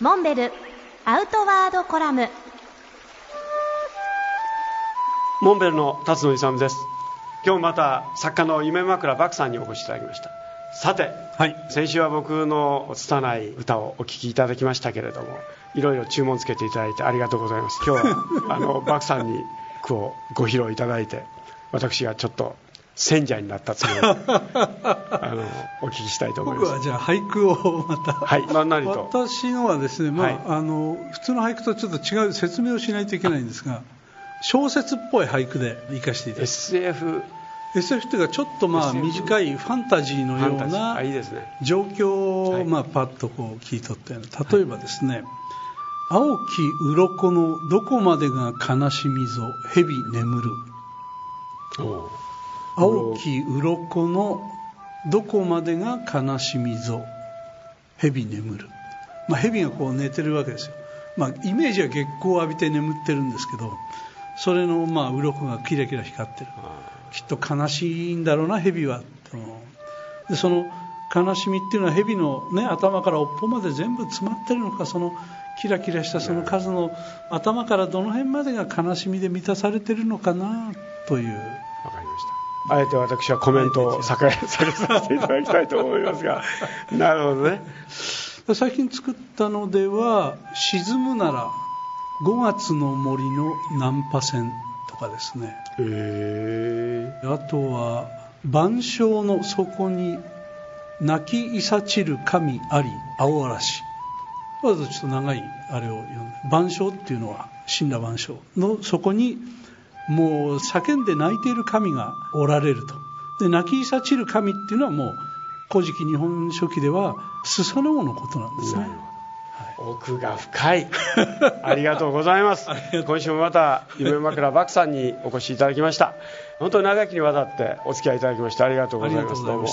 モンベルアウトワードコラム。モンベルの辰野勇です。今日また作家の夢枕漠さんにお越しいただきました。さて、はい、先週は僕の拙い歌をお聴きいただきましたけれどもいろいろ注文つけていただいてありがとうございます。今日はあの漠さんに句をご披露いただいて私がちょっと選者になったつもりであのお聞きしたいと思います。僕はじゃあ俳句をまた。はい。何なりと？私のはですね、まあ、はい、あの普通の俳句とちょっと違う説明をしないといけないんですが小説っぽい俳句で生かしていただきます。SF SF というかちょっとまあ短いファンタジーのような状況をまあパッとこう聞い取ったような。例えばですね「青き鱗のどこまでが悲しみぞ蛇眠る」青き鱗のどこまでが悲しみぞ。蛇眠る、まあ、蛇がこう寝てるわけですよ、まあ、イメージは月光を浴びて眠ってるんですけどそれのまあ鱗がキラキラ光ってる。きっと悲しいんだろうな蛇は。でその悲しみっていうのは蛇の、ね、頭から尾っぽまで全部詰まってるのかそのキラキラしたその数の頭からどの辺までが悲しみで満たされてるのかなという。あえて私はコメントを避け させていただきたいと思いますが。なるほどね。最近作ったのでは「沈むなら5月の森のナンパ船」とかですね。あとは「晩鐘の底に泣きいさちる神あり青嵐」まずちょっと長いあれを読んで「晩鐘」っていうのは死んだ晩鐘の底に「もう叫んで泣いている神がおられると。で泣きいさちる神っていうのはもう古事記日本書紀ではスサノオのことなんですね、はい、奥が深い。ありがとうございます。今週もまた夢枕漠さんにお越しいただきました本当に長きにわたってお付き合いいただきましてありがとう。ございますどうも